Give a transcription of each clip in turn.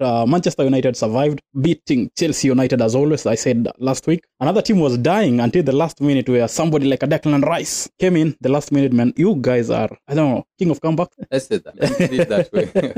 uh, Manchester United survived, beating Chelsea United as always. I said last week. Another team was dying until the last minute, where somebody like a Declan Rice came in the last minute. Man, you guys are I don't know king of comeback. Let's say that. It that way.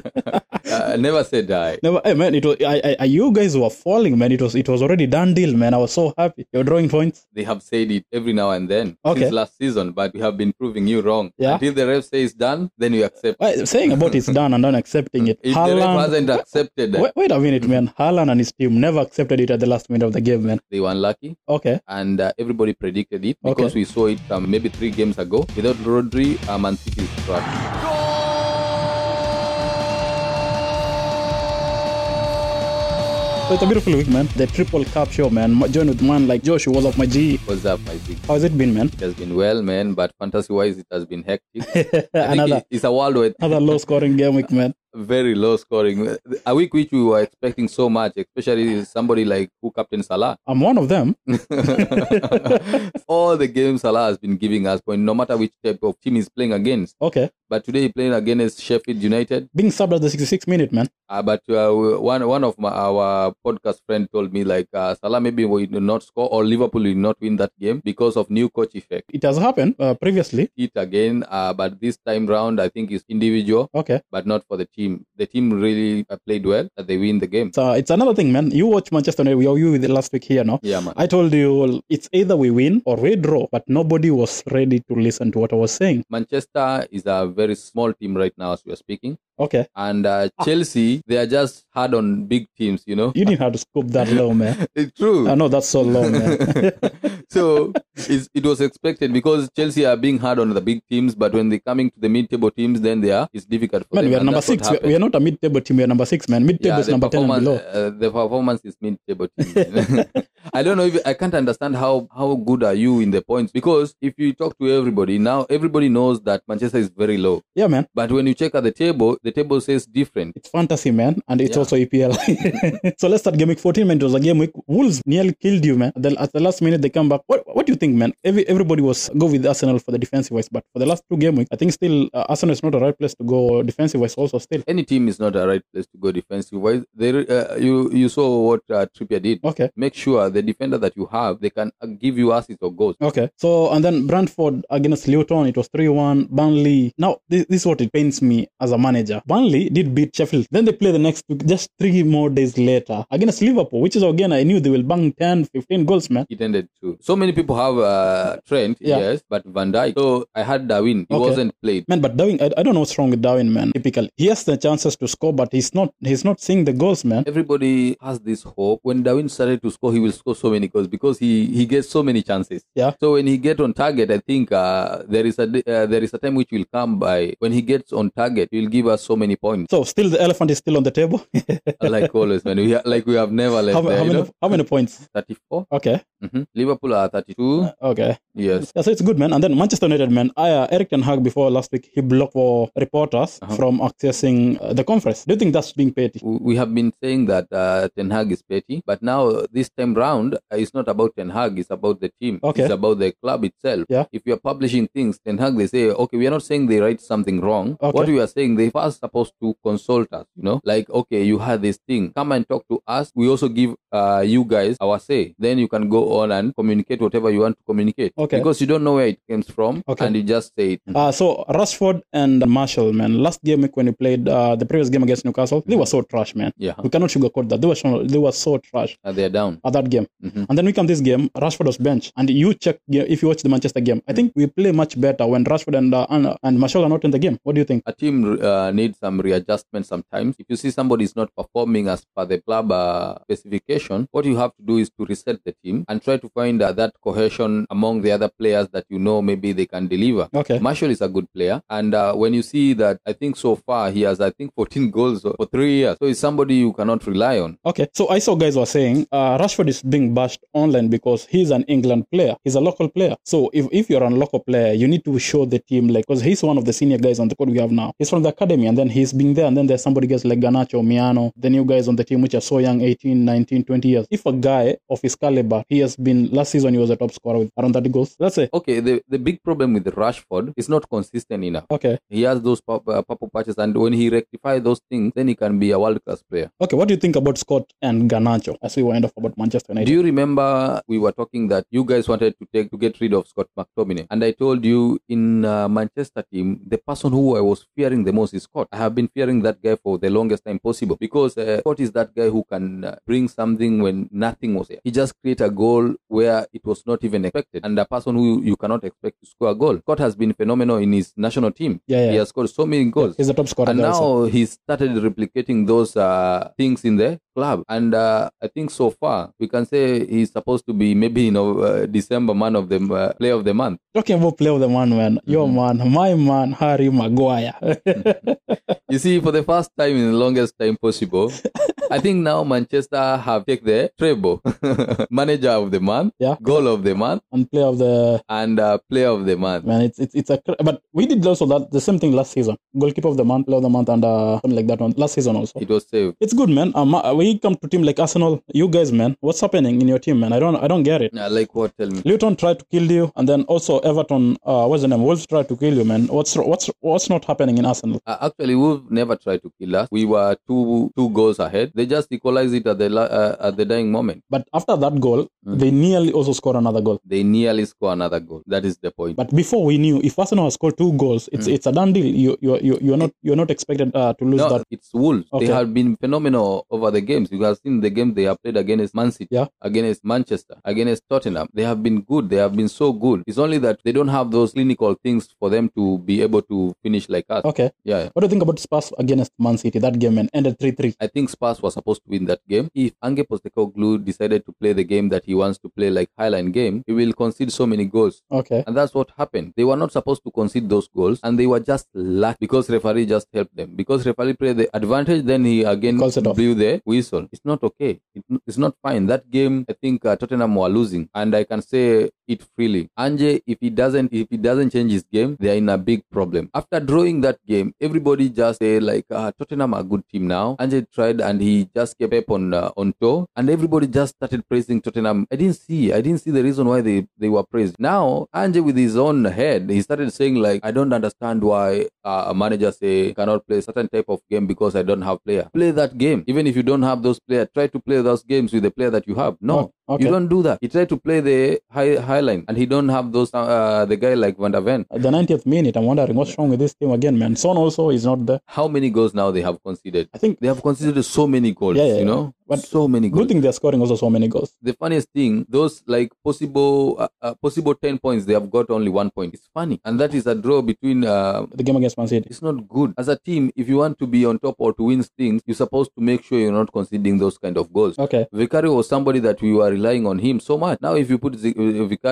I never said die. Never, hey man, it was I, I, you guys were falling, man. It was it was already done deal, man. I was so happy. You're drawing points. They have said it every now and then Okay. since last season, but we have been proving you wrong. Yeah. Until the ref says done, then you accept. Why- saying about it's done and then accepting it. If the ref Haaland, hasn't accepted that, wait, wait a minute, man. Haaland and his team never accepted it at the last minute of the game, man. they were unlucky. Okay. and uh, everybody predicted it Okay. because we saw it um, maybe three games ago. Without Rodri, uh, Man City is trapped. So it's a beautiful week, man. The triple cup show, man. Join with man like Josh, who was off my G. What's up, my big? How's it been, man? It has been well, man, but fantasy-wise, it has been hectic. Another it's a world with another low scoring game week, man. Very low scoring. A week which we were expecting so much, especially somebody like who captain Salah. I'm one of them. All the games Salah has been giving us point, no matter which type of team he's playing against. Okay. But today he playing against Sheffield United. Being subbed at the 66 minute, man. Uh, but uh, one one of my, our podcast friend told me like uh, Salah maybe will not score or Liverpool will not win that game because of new coach effect. It has happened uh, previously. It again, uh, but this time round I think it's individual, Okay. but not for the team. The team really uh, played well that they win the game. So it's another thing, man. You watch Manchester United. We are you last week here, no? Yeah, man. I told you it's either we win or we draw, but nobody was ready to listen to what I was saying. Manchester is a very small team right now as we are speaking, Okay. and uh, Chelsea they are just hard on big teams. You know, You didn't have to scoop that low, man. it's true. I know that's so low, man. so it's, it was expected because Chelsea are being hard on the big teams, but when they're coming to the mid-table teams, then they are it's difficult for man, them. we are number six. We are, not a mid-table team. We are number six, man. Mid-table yeah, is number ten below. uh, the performance is mid-table team. I don't know if I can't understand how how good are you in the points because if you talk to everybody now, everybody knows that Manchester is very low. Yeah, man. But when you check at the table, the table says different. It's fantasy, man, and it's Yeah. also EPL. so let's start game week 14, man. It was a game week. Wolves nearly killed you, man. At the, at the last minute, they come back. What What do you think, man? Every, everybody was go with Arsenal for the defensive wise, but for the last two game week, I think still uh, Arsenal is not the right place to go defensive wise. Also, still. Any team is not the right place to go defensive wise. There, uh, you you saw what uh, Trippier did. Okay. Make sure the defender that you have, they can uh, give you assists or goals. Okay. So, and then Brentford against Luton, it was 3 1. Burnley. Now, this, this is what it pains me as a manager. Burnley did beat Sheffield. Then they play the next week, just three more days later, against Liverpool, which is again, I knew they will bang 10, 15 goals, man. It ended two. So many people have uh, Trent, Yeah. yes, but Van Dijk. So I had Darwin. He Okay. wasn't played. Man, but Darwin, I, I don't know what's wrong with Darwin, man. Typically, He has the chances to score, but he's not. He's not seeing the goals, man. Everybody has this hope. When Darwin started to score, he will score so many goals because he he gets so many chances. Yeah. So when he get on target, I think uh, there is a uh, there is a time which will come by when he gets on target, he will give us so many points. So still, the elephant is still on the table. like always, man. We ha- like we have never left how, there. how many? How many points? Thirty-four. Okay. Mm-hmm. Liverpool are thirty-two. Okay. Yes. Yeah, so it's good, man. And then Manchester United, man. I, uh, Eric Ten Hag before last week, he blocked for reporters Uh-huh. from accessing uh, the conference. Do you think that's being petty? We have been saying that uh, Ten Hag is petty, but now uh, this time round, uh, it's not about Ten Hag. It's about the team. Okay. It's about the club itself. Yeah. If you are publishing things, Ten Hag, they say, okay, we are not saying they write something wrong. Okay. What we are saying, they first supposed to consult us. You know, like okay, you had this thing, come and talk to us. We also give uh, you guys our say. Then you can go on and communicate whatever you want to communicate. Okay. Because you don't know where it comes from, Okay. and you just say it. Uh, so Rashford and Marshall, man. Last game when he played uh, the previous game against Newcastle, they were so trash, man. Yeah, We cannot sugarcoat that. They were so, they were so trash uh, they're down. at that game. Mhm. And then we come this game, Rashford was bench. And you check if you watch the Manchester game. I think we play much better when Rashford and uh, and, and Marshall are not in the game. What do you think? a team uh, needs some readjustment sometimes. If you see somebody is not performing as per the club uh, specification, what you have to do is to reset the team and try to find uh, that cohesion among the other players that you know maybe they can deliver. Okay. Marshall is a good player, and uh, when you see that, I think so far he has, I think, 14 goals for three years. So he's somebody you cannot rely on. Okay, so I saw guys were saying uh, Rashford is being bashed online because he's an England player. He's a local player. So if, if you're a local player, you need to show the team like because he's one of the senior guys on the court we have now. He's from the academy and then he's been there and then there's somebody guys like Garnacho, Mainoo, the new guys on the team which are so young, 18, 19, 20 years. If a guy of his caliber, he has been last season he was a top scorer with around 30 goals. Let's say Okay, the, the big problem with Rashford is not consistent enough. okay. He has those pop, uh, pop-up patches, and when he rectify those things, then he can be a world-class player. Okay, what do you think about Scott and Garnacho as we wind up about Manchester United? Do you remember we were talking that you guys wanted to take to get rid of Scott McTominay, and I told you in uh, Manchester team the person who I was fearing the most is Scott. I have been fearing that guy for the longest time possible because uh, Scott is that guy who can uh, bring something when nothing was there. He just create a goal where it was not even expected, and a person who you cannot expect to score a goal. Scott has been phenomenal in his national team. Yeah, yeah. He has scored so many goals. He's the top scorer and there also. now he started replicating those uh, things in the club and uh, i think so far we can say he's supposed to be maybe you know uh, december man of the uh, player of the month Talking about play of the man, man. Your man, my man, Harry Maguire. you see for the first time in the longest time possible i think now manchester have take the treble manager of the month Yeah. goal of the month and play of the and uh, player of the month man. It's it's it's a cr- but we did also that the same thing last season. Goalkeeper of the month, player of the month, and uh, something like that one last season also. it was saved It's good, man. Um, uh, you come to team like Arsenal, you guys, man, what's happening in your team, man? I don't I don't get it. uh, like what tell me Luton tried to kill you, and then also Everton. Uh, what's the name? Wolves tried to kill you, man. What's what's what's not happening in Arsenal? Uh, actually, we've never tried to kill us. We were two two goals ahead. They just equalize it at the uh, at the dying moment. But after that goal, they nearly also scored another goal. They nearly score another goal. That is the point. But before we knew, if Arsenal has scored two goals, it's it's a done deal. You you you you're not you're not expected uh, to lose no, that. it's Wolves. Okay. They have been phenomenal over the games. You have seen the games they have played against Man City, Yeah. against Manchester, against Tottenham. They have been good. They have been so good. It's only that they don't have those clinical things for them to be able to finish like us. Okay. Yeah. What do you think about Spurs against Man City? That game ended three three. I think Spurs was supposed to win that game. If Ange Postecoglou decided to play the game that he wants to play like Highline game, he will concede so many goals. Okay. And that's what happened. They were not supposed to concede those goals, and they were just lucky because referee just helped them. Because referee played the advantage, then he again Calls it off. blew the whistle. It's not okay. It, it's not fine. That game, I think uh, Tottenham were losing, and I can say it freely. Ange, if he doesn't, if he doesn't change his game, they are in a big problem. After drawing that game, everybody just say like, ah, Tottenham are a good team now. Ange tried, and he just kept up on uh, on toe, and everybody just started praising Tottenham. I didn't see, I didn't see the reason why they they were praised. Now Ange, with his own head, he started saying like, I don't understand why uh, a manager say cannot play a certain type of game because I don't have player. Play that game, even if you don't have those players. Try to play those games with the player that you have. No, Oh, okay. you don't do that. He tried to play the high high line, and he don't have those uh, the guy like Van der Ven. At the 90th minute, I'm wondering what's wrong with this team again, man. Son also is not there. How many goals now they have conceded? I think They have conceded so many goals. Yeah, yeah, you know, But so many goals. good thing they're scoring also so many goals. the funniest thing, those like possible uh, uh, possible ten points, they have got only one point. It's funny, and that is a draw between. Uh, The game against Man City. it's not good as a team. If you want to be on top or to win things, you're supposed to make sure you're not conceding those kind of goals. Okay. Vicario was somebody that we were relying on him so much. Now, if you put Z-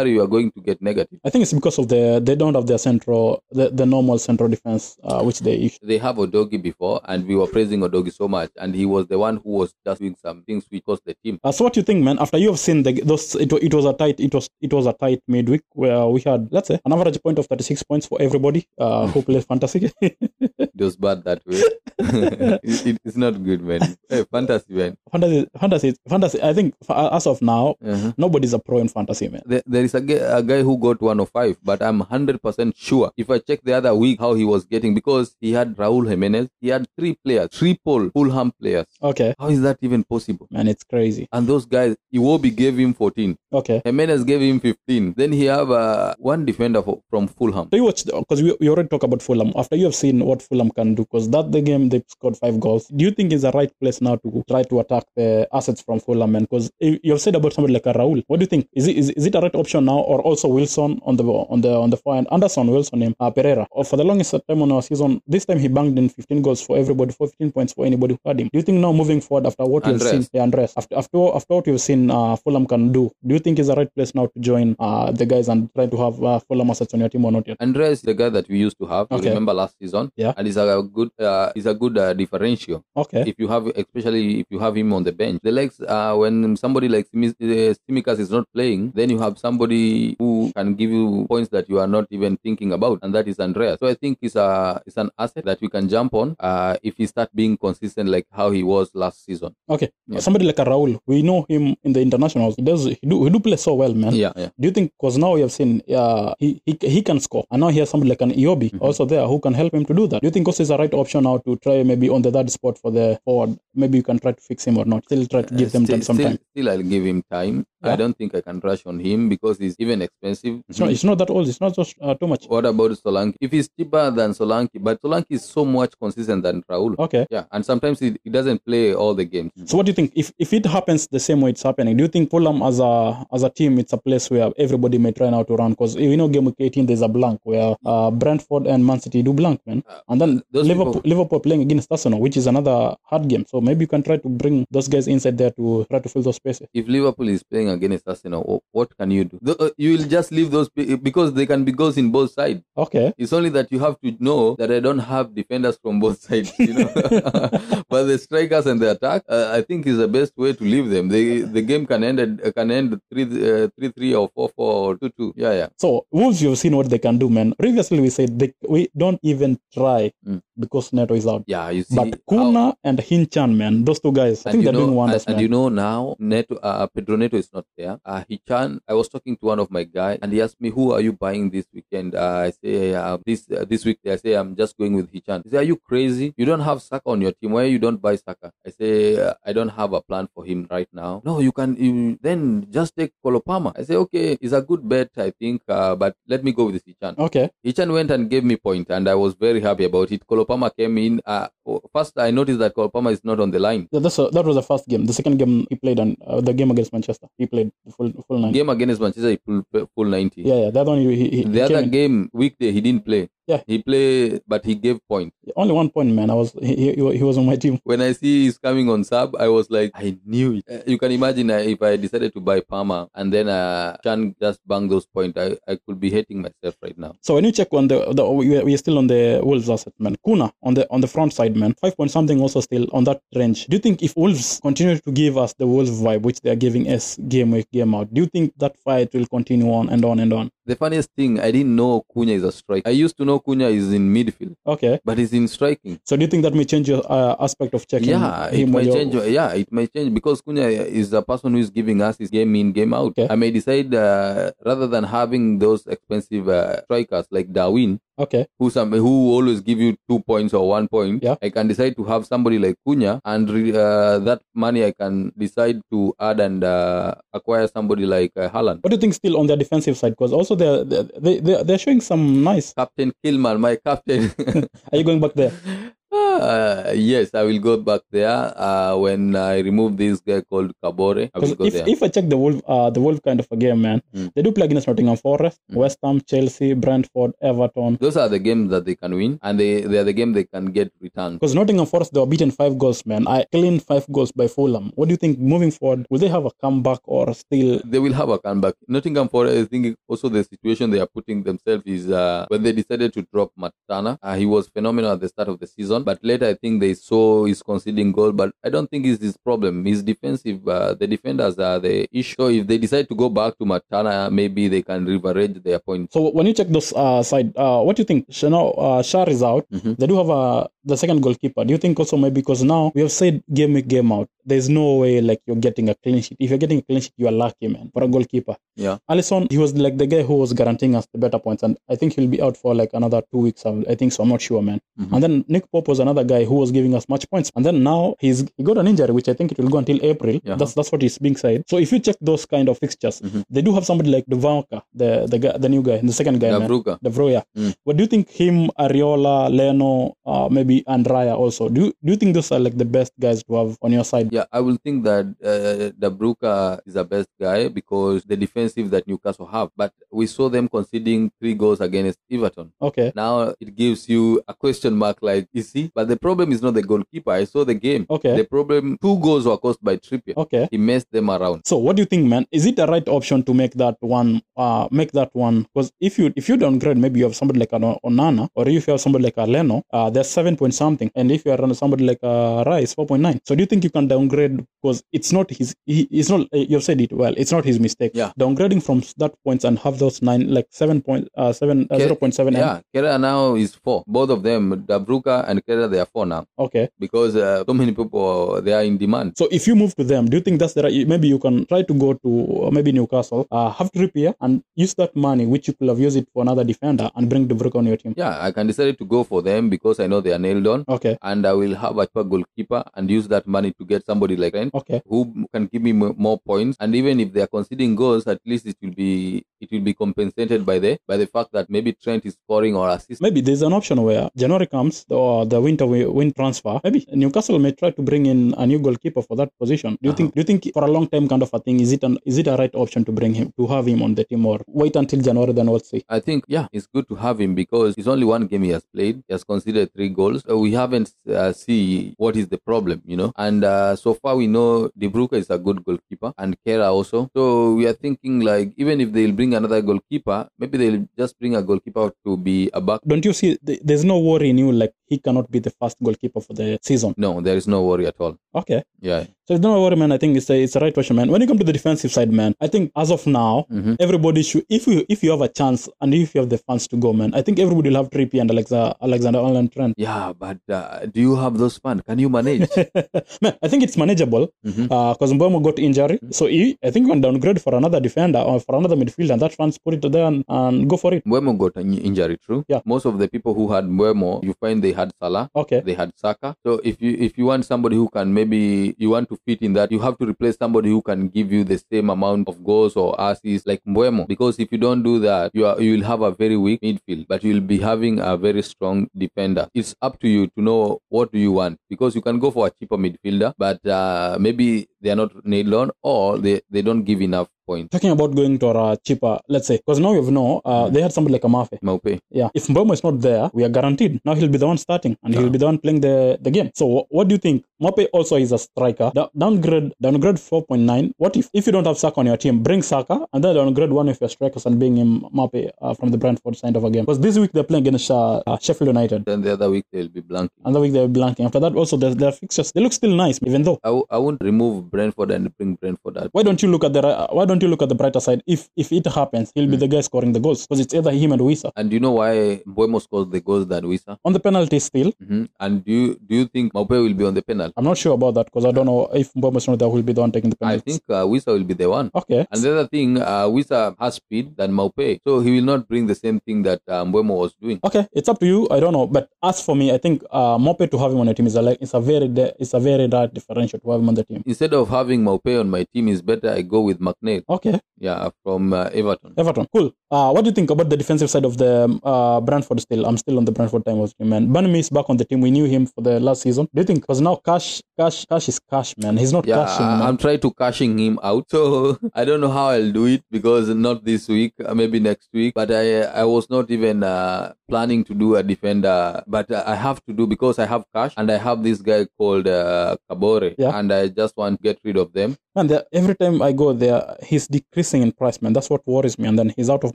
you are going to get negative. I think it's because of the they don't have their central the, the normal central defense uh, which they issue. They have Udogie before, and we were praising Udogie so much, and he was the one who was just doing some things which cost the team. Uh, so what do you think, man? After you have seen the those, it, it was a tight, it was it was a tight midweek where we had let's say an average point of 36 points for everybody uh, who plays fantasy. It was bad that way. it, it- it's not good, man. Hey, fantasy, man. fantasy, fantasy, fantasy. I think as of now, Uh-huh. nobody's a pro in fantasy, man. There is a guy, a guy who got 105, but I'm 100% sure if I check the other week how he was getting because he had Raul Jimenez, he had three players, triple Fulham players. Okay, How is that even possible? man, it's crazy. And those guys, Iwobi gave him 14, Okay. Jimenez gave him 15. Then he have uh, one defender fo- from Fulham. So you watched because we, we already talked about Fulham. After you have seen what Fulham can do, because that the game they scored five goals. Do you think is the right place now to try to attack the assets from Fulham? And because you have said about somebody like a Raul, what do you think? Is it is, is it a right option now, or also Wilson on the on the on the far end? Anderson, Wilson, him, uh, Pereira. Or for the longest time on our season, this time he banged in 15 goals for everybody, for 15 points for anybody who had him. Do you think now moving forward after what And you've seen yeah, Andreas after after after what you've seen uh, Fulham can do, do you think is the right place now to join uh, the guys and try to have uh, Fulham assets on your team or not yet? Andreas is the guy that we used to have. Okay. remember last season? Yeah. And he's a good, uh, he's a good uh, differential. Okay, If you have, especially if you have him on the bench, the legs. Uh, when somebody like Simis- uh, Tsimikas is not playing, then you have somebody who can give you points that you are not even thinking about, and that is Andreas. So I think it's a, it's an asset that we can jump on uh, if he start being consistent like how he was last season. okay. Yeah. Somebody like a Raul, we know him in the internationals. He does he do he do play so well, man. Yeah, yeah. Do you think because now we have seen uh, he, he he can score and now he has somebody like an Iwobi Mhm. also there who can help him to do that? Do you think also is a right option now to try maybe on the third spot for the forward? Maybe you can try to fix him or not. Still try to give Uh, them still, time some still, time. Still, I'll give him time. Yeah. I don't think I can rush on him because he's even expensive. It's not it's not that old. It's not just uh, too much. What about Solanke? If he's cheaper than Solanke, but Solanke is so much consistent than Raul. Okay. Yeah, and sometimes he, he doesn't play all the games. So what do you think? If if it happens the same way it's happening, do you think Fulham as a as a team it's a place where everybody may try now to run? Because you know game week 18 there's a blank where uh, Brentford and Man City do blank, man. Uh, And then Liverpool people- Liverpool playing against Arsenal, which is another hard game. So maybe you can try to bring those guys inside there to try to fill those spaces. If Liverpool is playing against Arsenal, wh- what can you do? Uh, you will just leave those because they can be goals in both sides. Okay. It's only that you have to know that I don't have defenders from both sides, you know. but the strikers and the attack, uh, I think is the best way to leave them. They, the game can end at, can end three uh, three three or four four or two two. Yeah, yeah. So Wolves, you've seen what they can do, man. Previously we said they, we don't even try Mm. because Neto is out. Yeah, you see. But how- Cunha and Hee-chan, man, those two guys, I think they're know, doing wonders, and, and you know now, Neto, uh, Pedro Neto is not there. Uh, Hee-chan, I was talking to one of my guys, and he asked me, "Who are you buying this weekend?" Uh, I say, uh, "This uh, this week." I say, "I'm just going with Hee-chan." He say, "Are you crazy? You don't have Saka on your team. Why you don't buy Saka?" I say, uh, "I don't have a plan for him right now." No, you can. You, then just take Cole Palmer. I say, "Okay, it's a good bet, I think, uh, but let me go with Hee-chan." Okay. Hichan went and gave me point, and I was very happy about it. Cole Palmer came in. Uh, first, I noticed that Cole Palmer is not on the line. Yeah, that's a, that was the first game. The second game he played, and uh, the game against Manchester, he played full full nine. Game against Manchester, he full, full 90. Yeah, yeah. The other one, he, he, he the other in. game, weekday, he didn't play. Yeah. He played, but he gave point. only one point, man. I was he, he, he was on my team. When I see he's coming on sub, I was like, I knew it. Uh, you can imagine uh, if I decided to buy Palmer and then uh, Chan just bang those points, I, I could be hating myself right now. So when you check on the, the we are- we are still on the Wolves asset, man. Cunha on the on the front side, man. Five point something also still on that range. Do you think if Wolves continue to give us the Wolves vibe, which they are giving us game week game out, do you think that fight will continue on and on and on? The funniest thing, I didn't know Cunha is a striker. I used to know Cunha is in midfield, Okay. but he's in striking. So do you think that may change your uh, aspect of checking Yeah, it him might when you're- change. Yeah, it may change because Cunha is a person who is giving us his game in, game out. Okay. I may decide uh, rather than having those expensive uh, strikers like Darwin, Okay. who some who always give you two points or one point. Yeah. I can decide to have somebody like Cunha, and re, uh, that money I can decide to add and uh, acquire somebody like uh, Haaland. What do you think still on their defensive side? Because also they're they they they're showing some nice. Captain Kilman, my captain. Are you going back there? Uh, yes, I will go back there uh, when I remove this guy called Kabore. I will go if, there. if I check the Wolf, uh, the Wolf kind of a game, man, Mm. they do play against Nottingham Forest, Mm. West Ham, Chelsea, Brentford, Everton. Those are the games that they can win, and they, they are the game they can get returns. Because Nottingham Forest, they were beaten five goals, man. I clean five goals by Fulham. What do you think moving forward? Will they have a comeback or still? They will have a comeback. Nottingham Forest, I think also the situation they are putting themselves is uh, when they decided to drop Matt Turner. Uh, he was phenomenal at the start of the season, but later I think they saw he's conceding goal. But I don't think it's his problem. His defensive, uh, the defenders are the issue. If they decide to go back to Matt Turner, maybe they can leverage their points. So when you check those uh, side, uh, what do you think? Now uh, Shar is out. Mhm. They do have a the second goalkeeper. Do you think also maybe because now we have said game week game out, there's no way like you're getting a clean sheet. If you're getting a clean sheet, you are lucky, man, for a goalkeeper. Yeah. Alisson, he was like the guy who was guaranteeing us the better points, and I think he'll be out for like another two weeks. I think so. I'm not sure, man. Mhm. And then Nick Pope was another guy who was giving us much points, and then now he's he got an injury, which I think it will go until April. Yeah. That's that's what is being said. So if you check those kind of fixtures, Mhm. they do have somebody like Dubravka, the the guy, the new guy, the second guy, man. Gavruka. The Vroya. Mm. But do you think him, Areola, Leno, uh, maybe Andraya also? Do you, do you think those are like the best guys to have on your side? Yeah, I will think that uh, Dubravka is the best guy because the defensive that Newcastle have. But we saw them conceding three goals against Everton. Okay. Now it gives you a question mark like, is he? But the problem is not the goalkeeper. I saw the game. Okay. The problem, two goals were caused by Trippier. Okay. He messed them around. So what do you think, man? Is it the right option to make that one? Uh, make that one because if you if you downgrade, maybe you have somebody like an Onana, or if you have somebody like a Leno, uh, they're seven point something, and if you are on somebody like a Rice, four point nine. So do you think you can downgrade because it's not his? He, it's not. uh, You've said it well. It's not his mistake. Yeah. Downgrading from that points and have those nine like seven point uh, seven uh, Ke- zero point seven. Yeah, Kera now is four. Both of them, Dubravka and Kera, they are four now Okay. because uh, so many people they are in demand. So if you move to them, do you think that's the right? Maybe you can try to go to uh, maybe Newcastle, uh, have Trippier, and use that money which you could have used it for another defender and bring De Bruyne on your team. Yeah, I can decide to go for them because I know they are nailed on. Okay. and I will have a goalkeeper and use that money to get somebody like Trent Okay. who can give me mo- more points. And even if they are conceding goals, at least it will be it will be compensated by the by the fact that maybe Trent is scoring or assisting. Maybe there's an option where January comes or the winter wi- win transfer. Maybe Newcastle may try to bring in a new goalkeeper for that position. Do you Uh-huh. think? Do you think for a long time kind of a thing is it an is it a right option to bring him to have him on the team or wait until January then we'll see? I think yeah, it's good to have him because it's only one game he has played. He has considered three goals. So we haven't uh, see what is the problem, you know. And uh, so far we know De Bruyne is a good goalkeeper and Kera also. So we are thinking like even if they'll bring another goalkeeper, maybe they'll just bring a goalkeeper to be a back. Don't you see? There's no worry in you like he cannot be the first goalkeeper for the season. No, there is no worry at all. Okay. Yeah. So don't worry, man. I think it's a it's a right question, man. When you come to the defensive side, man, I think as of now, Mhm. everybody should if you if you have a chance and if you have the funds to go, man, I think everybody will have Trippier and Alexa Alexander Arnold Trent. Yeah, but uh, do you have those funds? Can you manage? man, I think it's manageable because Mbeumo got injury, so he, I think you can downgrade for another defender or for another midfielder, and that funds put it there and, and go for it. Mbeumo got an injury, true. Yeah. Most of the people who had Mbeumo, you find they had Salah. Okay. They had Saka. So if you if you want somebody who can maybe you want to fit in that, you have to replace somebody who can give you the same amount of goals or assists like Mbeumo. Because if you don't do that, you are you will have a very weak midfield, but you will be having a very strong defender. It's up to you to know what do you want because you can go for a cheaper midfielder, but uh, maybe they are not nailed on or they, they don't give enough points. Talking about going to a cheaper, let's say, because now we know uh, they had somebody like a Maupay. Maupay. Yeah, if Mbeumo is not there, we are guaranteed. Now he'll be the one starting and he'll be the one playing the, the game. So what do you think? Maupay also is a striker. Da- downgrade downgrade 4.9. What if if you don't have Saka on your team, bring Saka and then downgrade one of your strikers and bring him Maupay uh, from the Brentford side of a game. Because this week they're playing against uh, uh, Sheffield United. Then the other week they'll be blanking. Another week they'll be blanking. After that also their, their fixtures they look still nice even though. I, w- I won't remove Brentford and bring Brentford out. Why don't you look at the ri- why don't you look at the brighter side? If if it happens, he'll be the guy scoring the goals because it's either him and Wissa. And do you know why Mbeumo scores the goals than Wissa? On the penalty still, hmm And do you do you think Maupay will be on the penalty? I'm not sure about that because I don't know if Mbeumo is not there, who'll be the one taking the penalty. I think uh, Wissa will be the one. Okay. And the other thing, uh, Wissa has speed than Maupay, so he will not bring the same thing that uh, Mbeumo was doing. Okay, it's up to you. I don't know, but as for me, I think uh, Maupay to have him on your team is a like it's a very de- it's a very rare differential to have him on the team. Instead of having Maupay on my team, is better I go with McNeil. Okay, Yeah, from uh, Everton. Everton, cool. Uh, what do you think about the defensive side of the um, uh, Brentford? Still, I'm still on the Brentford time of team, man. Banami is back on the team. We knew him for the last season. Do you think? Because now Cash, Cash, Cash is Cash, man. He's not Yeah, cashing. Man. I'm trying to cashing him out. So I don't know how I'll do it because not this week, uh, maybe next week. But I I was not even uh, planning to do a defender, but I have to do because I have cash and I have this guy called uh, Kabore, Yeah. and I just want to get rid of them. Man, the- every time I go there, he's decreasing in price, man. That's what worries me. And then he's out of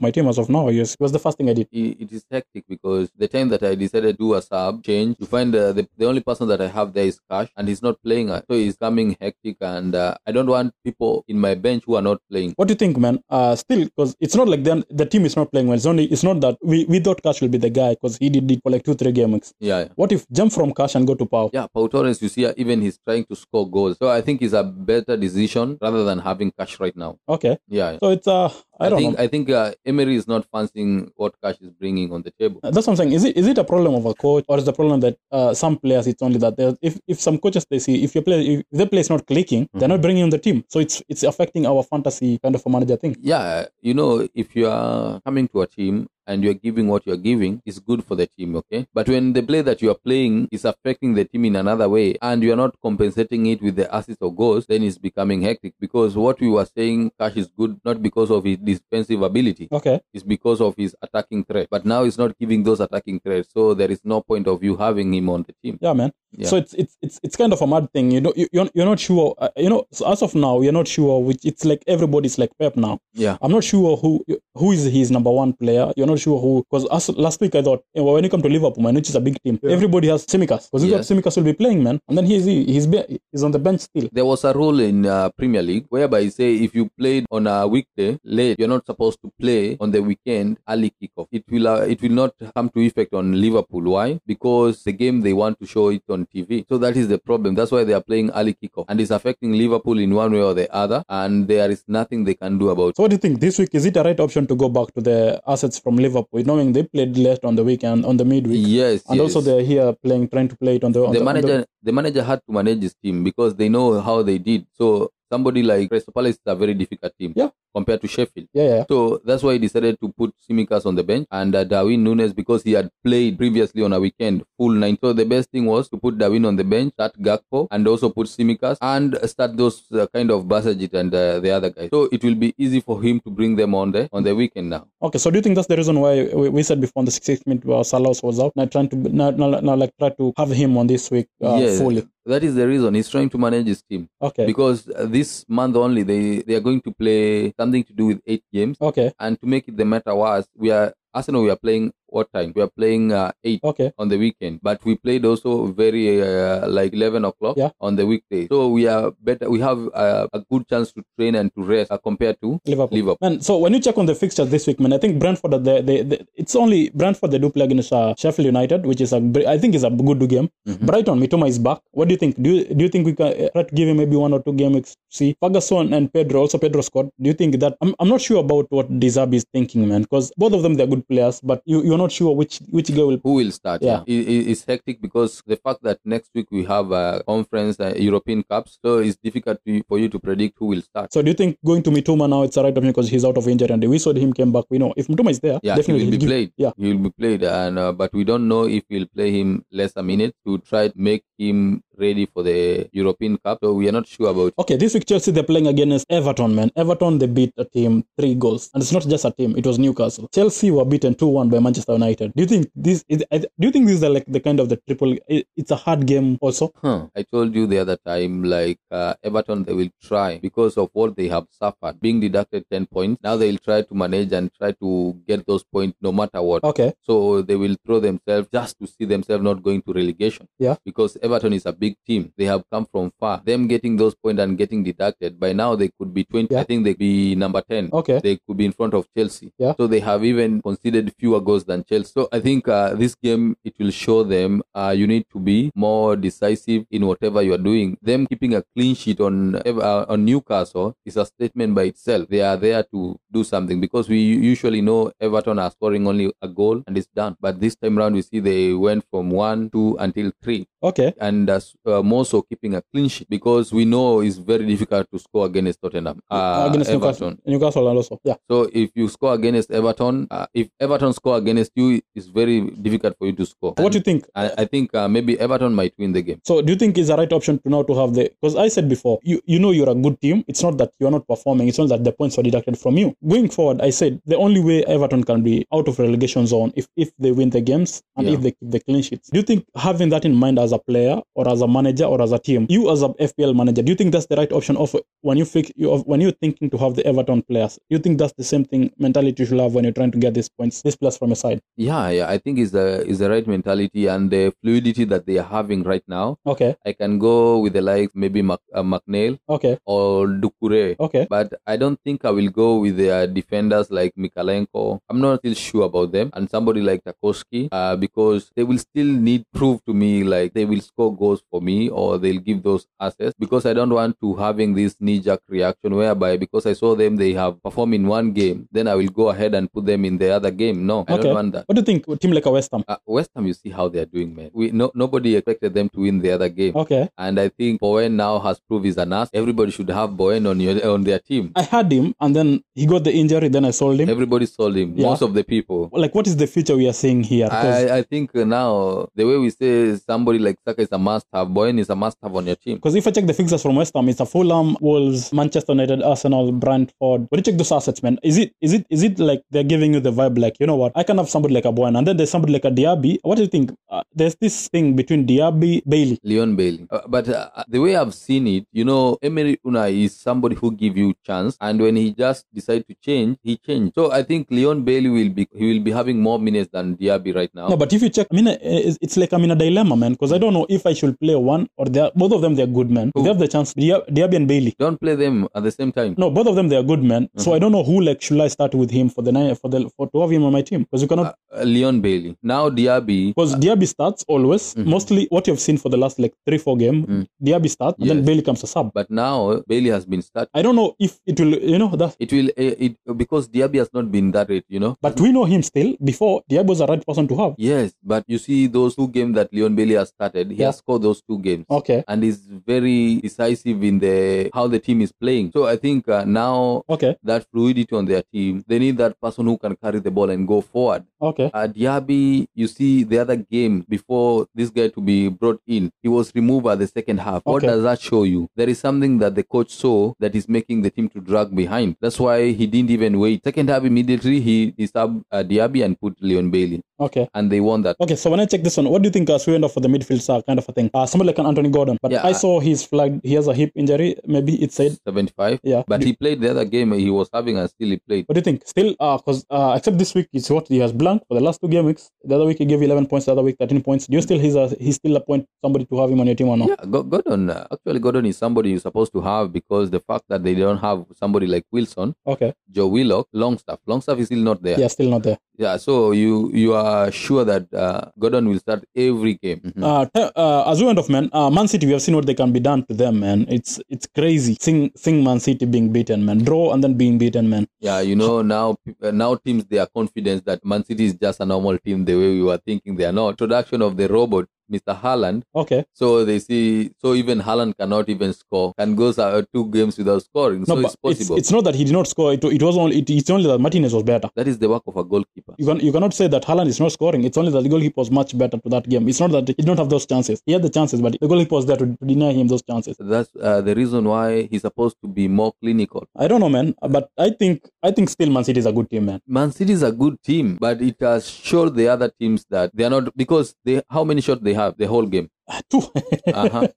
my team as of now. Yes, it was the first thing I did. It, it is hectic because the time that I decided to do a sub change, you find uh, the, the only person that I have there is Cash and he's not playing. uh, So he's coming hectic and uh, I don't want people in my bench who are not playing. What do you think, man? Uh, still, because it's not like then the team is not playing well. It's only it's not that we, we thought Cash will be the guy because he did it for like two three games. Yeah. What if jump from Cash and go to Pau? Yeah, Pau Torres, you see, uh, even he's trying to score goals. So I think it's a better decision rather than having Cash right now. Okay, Yeah. so it's uh I, don't think know. I think uh, Emery is not fancying what Cash is bringing on the table. That's what I'm saying. Is it is it a problem of a coach or is the problem that uh, some players it's only that if if some coaches they see if your play if the play is not clicking they're not bringing on the team so it's it's affecting our fantasy kind of a manager thing. Yeah, you know, if you are coming to a team and you're giving what you're giving, is good for the team, okay? But when the play that you are playing is affecting the team in another way and you're not compensating it with the assists or goals, then it's becoming hectic because what we were saying, Cash is good not because of his defensive ability, Okay. it's because of his attacking threat. But now he's not giving those attacking threats, so there is no point of you having him on the team. Yeah, man. Yeah. So it's it's it's it's kind of a mad thing. You know, you, you're you're not sure. Uh, you know, so as of now, you're not sure which. It's like everybody's like Pep now. Yeah. I'm not sure who who is his number one player. You're not sure who because last week I thought eh, when you come to Liverpool, man, which is a big team, everybody has Tsimikas because thought Tsimikas will be playing, man, and then he's he's he's on the bench still. There was a rule in uh, Premier League whereby say if you played on a weekday late, you're not supposed to play on the weekend early kickoff. It will uh, it will not come to effect on Liverpool. Why? Because the game they want to show it on TV. So that is the problem. That's why they are playing early kickoff, and it's affecting Liverpool in one way or the other. And there is nothing they can do about. it. So what do you think this week? Is it a right option to go back to the assets from Liverpool, knowing they played late on the weekend on the midweek, Yes, and yes. also they're here playing, trying to play it on the on the on manager the manager had to manage his team because they know how they did. So somebody like Crystal Palace is a very difficult team Yeah. compared to Sheffield. yeah, yeah, yeah. So that's why he decided to put Tsimikas on the bench and uh, Darwin Núñez because he had played previously on a weekend full nine. So the best thing was to put Darwin on the bench, start Gakpo, and also put Tsimikas and start those uh, kind of Basajit and uh, the other guys. So it will be easy for him to bring them on the on the weekend now. Okay, so do you think that's the reason why we, we said before on the 66th minute uh, Salah was out? Now trying to now, now, now like try to have him on this week uh, yes, fully. That is the reason he's trying to manage his team Okay, because uh, this month only they they are going to play something to do with eight games. okay, And to make it the matter worse, we are Arsenal. We are playing what time? We are playing uh, eight okay, on the weekend, but we played also very uh, like eleven o'clock Yeah. on the weekday. So we are better. We have uh, a good chance to train and to rest uh, compared to Liverpool. Liverpool. Man, so when you check on the fixtures this week, man, I think Brentford, are the, they, they, it's only Brentford they do play against uh, Sheffield United, which is a I think is a good game. Mm-hmm. Brighton, Mitoma is back. What do you think? Do you do you think we can uh, try to give him maybe one or two game weeks? See, Ferguson and Pedro, also Pedro scored. Do you think that I'm, I'm not sure about what De Zerbi is thinking, man, because both of them they're good players, but you you're not sure which which guy will. Who will start? Yeah. It, it- it's hectic because the fact that next week we have a conference, uh, European Cups, so it's difficult to, for you to predict who will start. So do you think going to Mitoma now it's a right option because he's out of injury and we saw him came back? We know if Mitoma is there, Yeah, he definitely will be give- played. Yeah, He will be played, and uh, but we don't know if we'll play him less a minute to try to make him ready for the European Cup. So we are not sure about. Okay, this week Chelsea they're playing against Everton, man. Everton they beat a team three goals, and it's not just a team; it was Newcastle. Chelsea were beaten two one by Manchester United. Do you think this? Is, do you think this is like the kind of the triple? It's a hard game also. Huh. I told you the other time, like uh, Everton, they will try because of what they have suffered, being deducted 10 points. Now they'll try to manage and try to get those points no matter what. Okay, So they will throw themselves just to see themselves not going to relegation. Yeah. Because Everton is a big team. They have come from far. Them getting those points and getting deducted, by now they could be 20. Yeah. I think they be number 10. okay, They could be in front of Chelsea. Yeah. So they have even conceded fewer goals than Chelsea. So I think uh, this game, it will show them uh, you need to be more decisive in whatever you are doing. Them keeping a clean sheet on uh, on Newcastle is a statement by itself. They are there to do something because we usually know Everton are scoring only a goal and it's done. But this time around, we see they went from one, two until three okay. and uh, uh, more so keeping a clean sheet because we know it's very difficult to score against Tottenham. Uh, against Everton. Newcastle, Newcastle and also yeah. So if you score against Everton, uh, if Everton score against you, it's very difficult for you to score. What do you think? I, I think uh, maybe Everton might win the game. So do you think it's the right option to now to have the because I said before you you know you're a good team. It's not that you're not performing. It's not that the points were deducted from you. Going forward, I said the only way Everton can be out of relegation zone if if they win the games and Yeah. if they keep the clean sheets. Do you think having that in mind as a player or as a manager or as a team, you as a FPL manager, do you think that's the right option of when you fix you when you're thinking to have the Everton players? Do you think that's the same thing mentality you should have when you're trying to get these points, these players from your side? Yeah, yeah, I think it's the is the right mentality and the fluidity that they are having right now. Okay, I can go with the likes maybe Mac, uh, McNeil okay, or Doucouré. okay, But I don't think I will go with the uh, defenders like Mykolenko. I'm not still sure about them. And somebody like Tarkowski, uh, because they will still need proof to me like they will score goals for me or they'll give those assets because I don't want to having this knee-jerk reaction whereby because I saw them they have performed in one game, then I will go ahead and put them in the other game. No, I don't want that. What do you think? a Team like a West Ham. Uh, West Ham, you see how they are doing, man. We no nobody expected them to win the other game, Okay. and I think Bowen now has proved he's an ass. Everybody should have Bowen on your on their team. I had him, and then he got the injury. Then I sold him. Everybody sold him. Yeah. Most of the people. like, what is the future we are seeing here? I, I think now the way we say somebody like Saka is a must-have, Bowen is a must-have on your team. Because if I check the fixtures from West Ham, it's a Fulham, Wolves, Manchester United, Arsenal, Brentford. When you check those assets, man, is it is it is it like they're giving you the vibe like you know what? I can have somebody like a Bowen, and then there's somebody like a Diaby. What do you think? Uh, there's this thing between Diaby, Bailey. Leon Bailey. Uh, but uh, the way I've seen it, you know, Emery Unai is somebody who give you chance, and when he just decide to change, he changed. So I think Leon Bailey will be he will be having more minutes than Diaby right now. No, but if you check, I mean, uh, it's it's like I'm in a dilemma, man, because I don't know if I should play one or they are, both of them. They're good men. Who? They have the chance. Dia- Diaby and Bailey. Don't play them at the same time. No, both of them they are good men. Mm-hmm. So I don't know who like should I start with him for the nine for the for to have him on my team because you cannot Uh, Leon Bailey. Now Diaby. Because Diaby starts always. Mhm. Mostly what you've seen for the last like three, four game, Mm. Diaby starts, and then Bailey comes a sub. But now Bailey has been started. I don't know if it will, you know, that. It will uh, it because Diaby has not been that rate, you know. But we know him still. Before Diaby was the right person to have. Yes, but you see those two games that Leon Bailey has started, he Yeah. has scored those two games. Okay, And is very decisive in the how the team is playing. So I think uh, now okay, that fluidity on their team, they need that person who can carry the ball and go forward. okay. Uh, Diaby, you see the other game before this guy to be brought in, he was removed at the second half. What does that show you? There is something that the coach saw that is making the team to drag behind. That's why he didn't even wait. Second half immediately he, he subbed uh, Diaby and put Leon Bailey, Okay. and they won that. Okay, so when I check this one, what do you think we uh, Sweden for the midfield are kind of a thing? Uh, somebody like an Anthony Gordon, but Yeah, I I- saw he's flagged. He has a hip injury. Maybe it said, 75. yeah. But Do- he played the other game he was having and still he played. what do you think? Still, because uh, except this week, it's what he has blanked for the last two game weeks. The other week he gave 11 points. The other week 13 points. Do you still he's a, he's still a point somebody to have him on your team or no? Yeah, Gordon. Uh, actually, Gordon is somebody you're supposed to have because the fact that they don't have somebody like Wilson, Okay, Joe Willock, Longstaff. Longstaff is still not there. yeah, still not there. Yeah, so you you are sure that uh, Gordon will start every game. Mhm. Uh, te- uh, as we end off, man, uh, Man City, we have seen what they can be done to them, man. It's it's crazy. Seeing, seeing Man City being beaten, man. Draw and then being beaten, man. Yeah, you know now uh, now teams they are confident that Man City is just a normal team the way we were thinking they are not. Introduction of the robot, Mr. Haaland. Okay. So they see so even Haaland cannot even score. and goes uh, two games without scoring. No, so but it's possible. It's, not that he did not score. It, it was only it, it's only that Martinez was better. that is the work of a goalkeeper. You can you cannot say that Haaland is not scoring. It's only that the goalkeeper was much better to that game. It's not that he did not have those chances. He had the chances, but the goalkeeper was there to, to deny him those chances. That's uh, the reason why he's supposed to be more clinical. I don't know, man, but I think I think still Man City is a good team, man. Man City is a good team, but it has showed the other teams that they are not because they how many shots they have the whole game. Two. Uh-huh.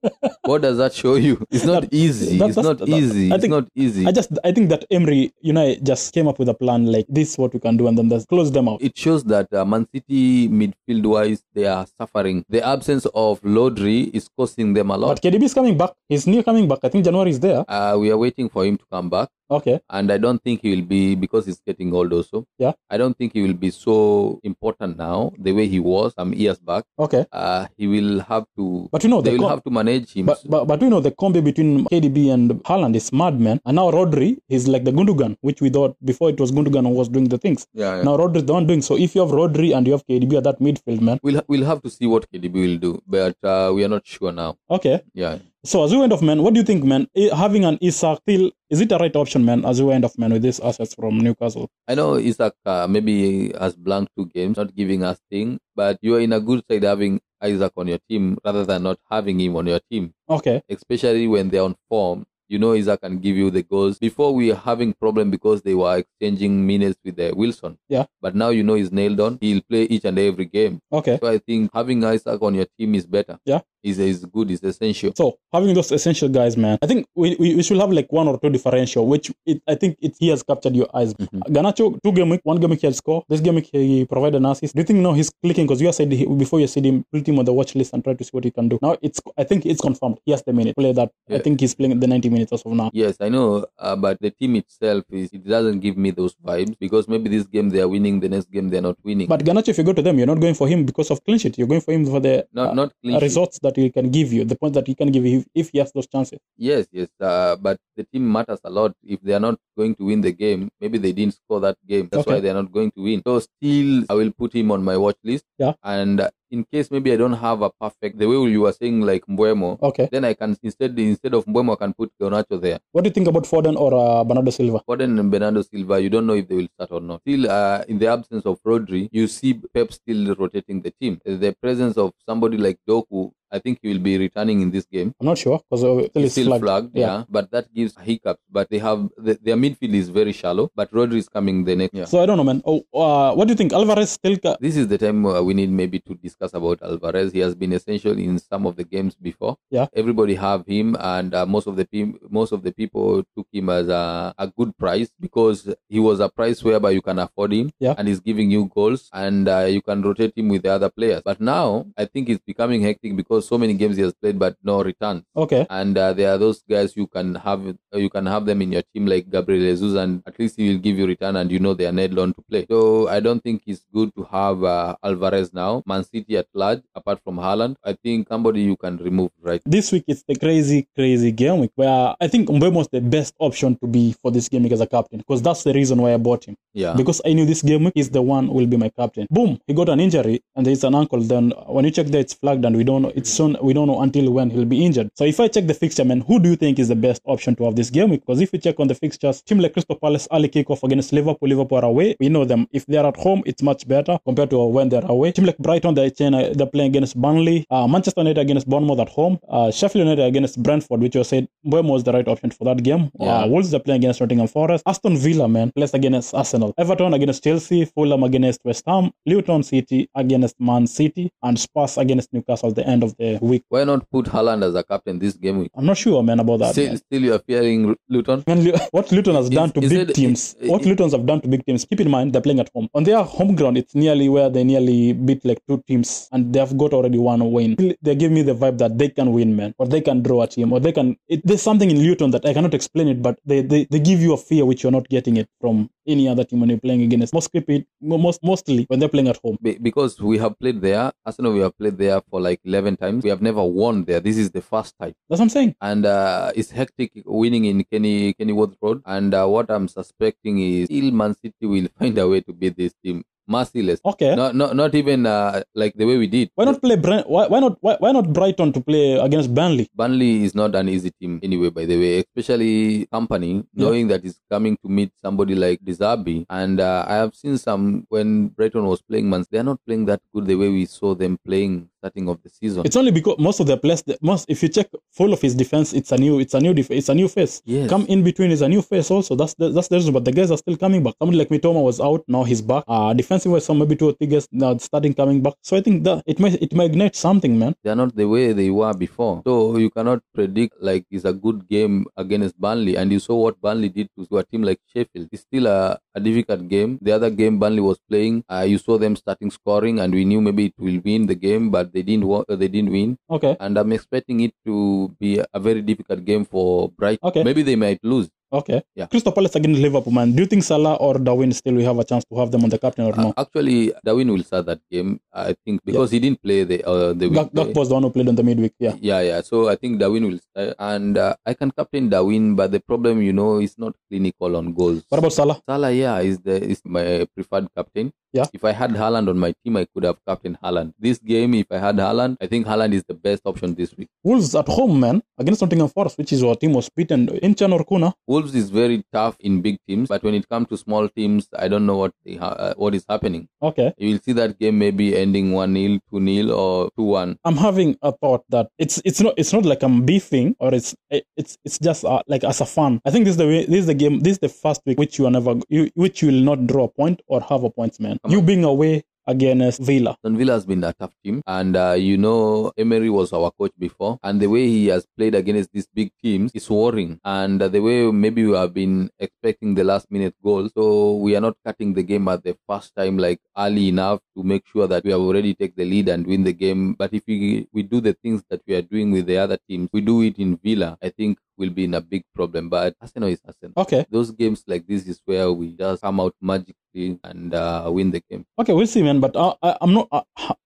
what does that show you? It's not That- easy. that- it's not that- easy. I it's think- not easy. I just I think that Emery, you know, just came up with a plan like this is what we can do, and then just close them out. it shows that uh, Man City midfield wise they are suffering. The absence of Rodri is costing them a lot. But KDB is coming back. He's near coming back. I think January is there. Uh, we are waiting for him to come back, Okay. and I don't think he will be because he's getting old also. Yeah. I don't think he will be so important now the way he was some years back. Okay. Uh, he will have to. But you know they the will com- have to manage him. but, but but we know the combo between KDB and Haaland is mad, man. And now Rodri is like the Gundogan, which we thought before it was Gundogan who was doing the things. yeah, yeah. Now Rodri is the one doing. So if you have Rodri and you have KDB at that midfield, man. We'll we'll have to see what KDB will do, but uh, we are not sure now. Okay. Yeah. So as we end off, man, what do you think, man? Having an Isak still is it a right option, man? As we end off, man, with these assets from Newcastle. I know Isak uh, maybe has blanked two games, not giving us thing, but you are in a good side having Isak on your team rather than not having him on your team, Okay. especially when they're on form. You know Isak can give you the goals. Before we were having problem because they were exchanging minutes with uh, Wilson. Yeah. But now you know he's nailed on. He'll play each and every game. Okay. So I think having Isak on your team is better. Yeah. Is is good. Is essential. So having those essential guys, man, I think we, we, we should have like one or two differential, which it, I think it he has captured your eyes. Mhm. Garnacho, two game week, one game week he had score. This game week he provided an assist. Do you think now he's clicking because you said he, before you said him, put him on the watch list and try to see what he can do. Now it's I think it's confirmed. He has the minute. Play that. I think he's playing the 90 minutes as of now. Yes, I know, uh, but the team itself is it doesn't give me those vibes because maybe this game they are winning, the next game they are not winning. But Garnacho, if you go to them, you're not going for him because of clean sheet. You're going for him for the not uh, not results that that he can give you, the points that he can give you if, he has those chances. Yes, yes, uh, but the team matters a lot. If they are not going to win the game, maybe they didn't score that game. That's Okay. why they are not going to win. So still, I will put him on my watch list. Yeah. And in case maybe I don't have a perfect, the way you were saying like Mbeumo, Okay. then I can instead instead of Mbeumo, I can put Garnacho there. What do you think about Foden or uh, Bernardo Silva? Foden and Bernardo Silva, you don't know if they will start or not. Still, uh, in the absence of Rodri, you see Pep still rotating the team. The presence of somebody like Doku, I think he will be returning in this game. I'm not sure because uh, still He's still flagged. flagged, Yeah. yeah. But that gives hiccups. But they have the, their midfield is very shallow. But Rodri is coming the next. Yeah. So I don't know, man. Oh, uh, what do you think? Alvarez still. Ca- This is the time uh, we need maybe to discuss about Alvarez. He has been essential in some of the games before. Yeah. everybody have him, and uh, most of the pe- most of the people took him as a, a good price because he was a price whereby you can afford him, Yeah. and he's giving you goals, and uh, you can rotate him with the other players. But now I think it's becoming hectic because so many games he has played but no return. okay. And uh, there are those guys you can have you can have them in your team like Gabriel Jesus, and at least he will give you return, and you know they are nailed on to play. So I don't think it's good to have uh, Alvarez now. Man City at large, apart from Haaland, I think somebody you can remove right. This week it's the crazy, crazy game week where I think Mbeumo is the best option to be for this game week as a captain because that's the reason why I bought him. Yeah. Because I knew this game week is the one who will be my captain. Boom, he got an injury and there's an ankle. Then when you check there, it's flagged and we don't know. It's soon. We don't know until when he'll be injured. So if I check the fixture, man, who do you think is the best option to have this game week? Because if you check on the fixtures, team like Crystal Palace early kickoff against Liverpool, Liverpool are away. We know them. If they're at home, it's much better compared to when they're away. Team like Brighton, they're, China, they're playing against Burnley. Uh, Manchester United against Bournemouth at home. Uh, Sheffield United against Brentford, which was said Mbeumo was the right option for that game. Yeah. Uh, Wolves are playing against Nottingham Forest. Aston Villa, man, plays against Arsenal. Everton against Chelsea. Fulham against West Ham. Luton City against Man City. And Spurs against Newcastle at the end of the week. Why not put Haaland as a captain this game week? I'm not sure, man, about that. Still, man. still you are fearing Luton. Man, what Luton has done to is big it- teams, it- what Luton's have done to big teams, keep in mind they're playing at home. On their home ground, it's nearly where they nearly beat like two teams and they have got already one win. They give me the vibe that they can win, man, or they can draw a team, or they can. It, there's something in Luton that I cannot explain it, but they, they, they give you a fear which you're not getting it from any other team when you're playing against. Most creepy, most mostly when they're playing at home. Be- because we have played there, Arsenal, we have played there for like 11 times. We have never won there. This is the first time. That's what I'm saying. and uh, it's hectic winning in Kenny Kenilworth Road. And uh, what I'm suspecting is still Man City will find a way to beat this team merciless. Okay. Not, not not even uh, like the way we did. Why not play Brent? Why, why not? Why, why not Brighton to play against Burnley? Burnley is not an easy team anyway, by the way, especially company, knowing that it's coming to meet somebody like De Zerbi. And uh, I have seen some when Brighton was playing Man, they're not playing that good the way we saw them playing starting of the season. It's only because most of the players, most if you check full of his defense, it's a new, it's a new, def- it's a new face. Yes. Come in between is a new face also. That's the, that's the reason. But the guys are still coming back. Somebody like Mitoma was out, now he's back. Uh, defensive wise, some maybe two or three guys now starting coming back. So I think that it might it might ignite something, man. they're not the way they were before. So you cannot predict like it's a good game against Burnley. And you saw what Burnley did to a team like Sheffield. It's still a, a difficult game. The other game Burnley was playing, uh, you saw them starting scoring, and we knew maybe it will win the game, but they didn't. Wa- uh, they didn't win. Okay, And I'm expecting it to be a very difficult game for Brighton. Okay. Maybe they might lose. okay. Yeah. Crystal Palace against Liverpool, man. Do you think Salah or Darwin still we have a chance to have them on the captain or Uh, no? actually, Darwin will start that game. I think because he didn't play the uh, the Gak- was the one who played on the midweek. Yeah. Yeah, yeah. So I think Darwin will start, and uh, I can captain Darwin, but the problem, you know, is not clinical on goals. What about Salah? Salah? Yeah, is the is my preferred captain. Yeah. If I had Haaland on my team, I could have captain Haaland. This game, if I had Haaland, I think Haaland is the best option this week. Wolves at home, man, against Nottingham Forest, which is our team was beaten in Chanorkuna. Wolves is very tough in big teams, but when it comes to small teams, I don't know what ha- uh, what is happening. Okay. You will see that game maybe ending one 0 two 0 or two one. I'm having a thought that it's it's not it's not like I'm beefing or it's it's it's just uh, like as a fan. I think this is the way this is the game this is the first week which you are never you which you will not draw a point or have a points man. You being away against Villa. Aston Villa has been a tough team, and uh, you know Emery was our coach before, and the way he has played against these big teams is worrying. And uh, the way maybe we have been expecting the last minute goal, so we are not cutting the game at the first time like early enough to make sure that we have already take the lead and win the game. But if we we do the things that we are doing with the other teams, we do it in Villa, I think we'll be in a big problem. But Arsenal is Arsenal Okay. those games like this is where we just come out magic and uh, win the game. Okay, we'll see, man. But uh, I, I'm not. Uh,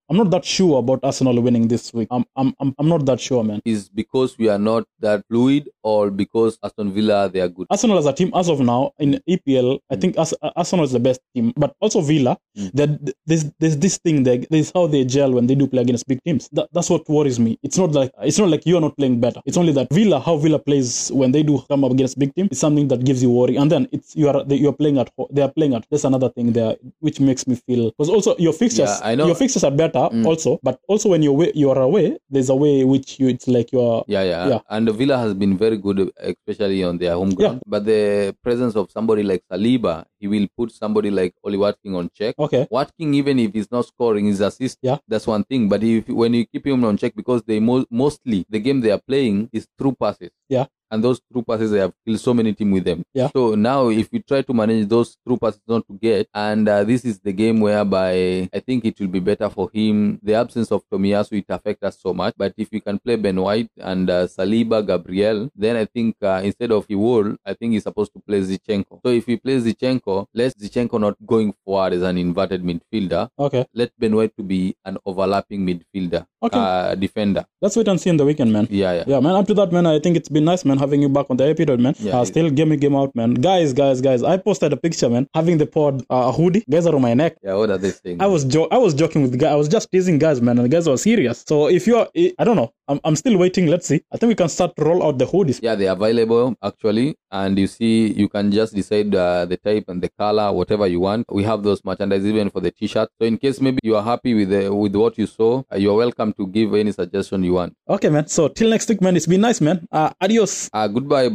I'm not that sure about Arsenal winning this week. I'm, I'm, I'm, not that sure, man. Is because we are not that fluid, or because Aston Villa they are good? Arsenal as a team, as of now in EPL, I Mm. think As- Arsenal is the best team, but also Villa. Mm. That there's there's this thing there. There's how they gel when they do play against big teams. That, that's what worries me. It's not like it's not like you are not playing better. It's only that Villa, how Villa plays when they do come up against big teams, is something that gives you worry. And then it's you are you are playing at they are playing at. That's another thing there, which makes me feel because also your fixtures, Yeah, I know. your fixtures are better Mm. also, but also when you're away, you are away, there's a way which you it's like you're Yeah, yeah, Yeah. And the Villa has been very good, especially on their home ground. But the presence of somebody like Saliba, he will put somebody like Oli Watkins on check. okay. Watkins, even if he's not scoring, his assist. Yeah. that's one thing. But if when you keep him on check, because they mo- mostly the game they are playing is through passes. Yeah. And those through passes, they have killed so many team with them. Yeah. So now, if we try to manage those through passes not to get, and uh, this is the game whereby I think it will be better for him. The absence of Tomiyasu it affect us so much. But if we can play Ben White and uh, Saliba, Gabriel, then I think uh, instead of Iwol, I think he's supposed to play Zinchenko. So if he plays Zinchenko, let Zinchenko not going forward as an inverted midfielder Okay. let Ben White to be an overlapping midfielder, Okay. uh, defender. Let's wait and see in the weekend, man. Yeah, yeah. Yeah, man. Up to that, man. I think it's been nice, man, having you back on the episode, man. Yeah, uh, still game in, game out, man. Guys, guys, guys. I posted a picture, man, having the pod uh, hoodie. Guys are on my neck. Yeah, what are they saying? I was jo- I was joking with the guy. I was just teasing guys, man, and the guys were serious. So if you're, I don't know. I'm, I'm still waiting. Let's see. I think we can start to roll out the hoodies. yeah, they're available actually, and you see, you can just decide uh, the type and the color, whatever you want. We have those merchandise even for the T-shirt. So in case maybe you are happy with the, with what you saw, uh, you are welcome to give any suggestion you want. Okay, man. So till next week, man. It's been nice, man. Uh, adios. Uh, goodbye,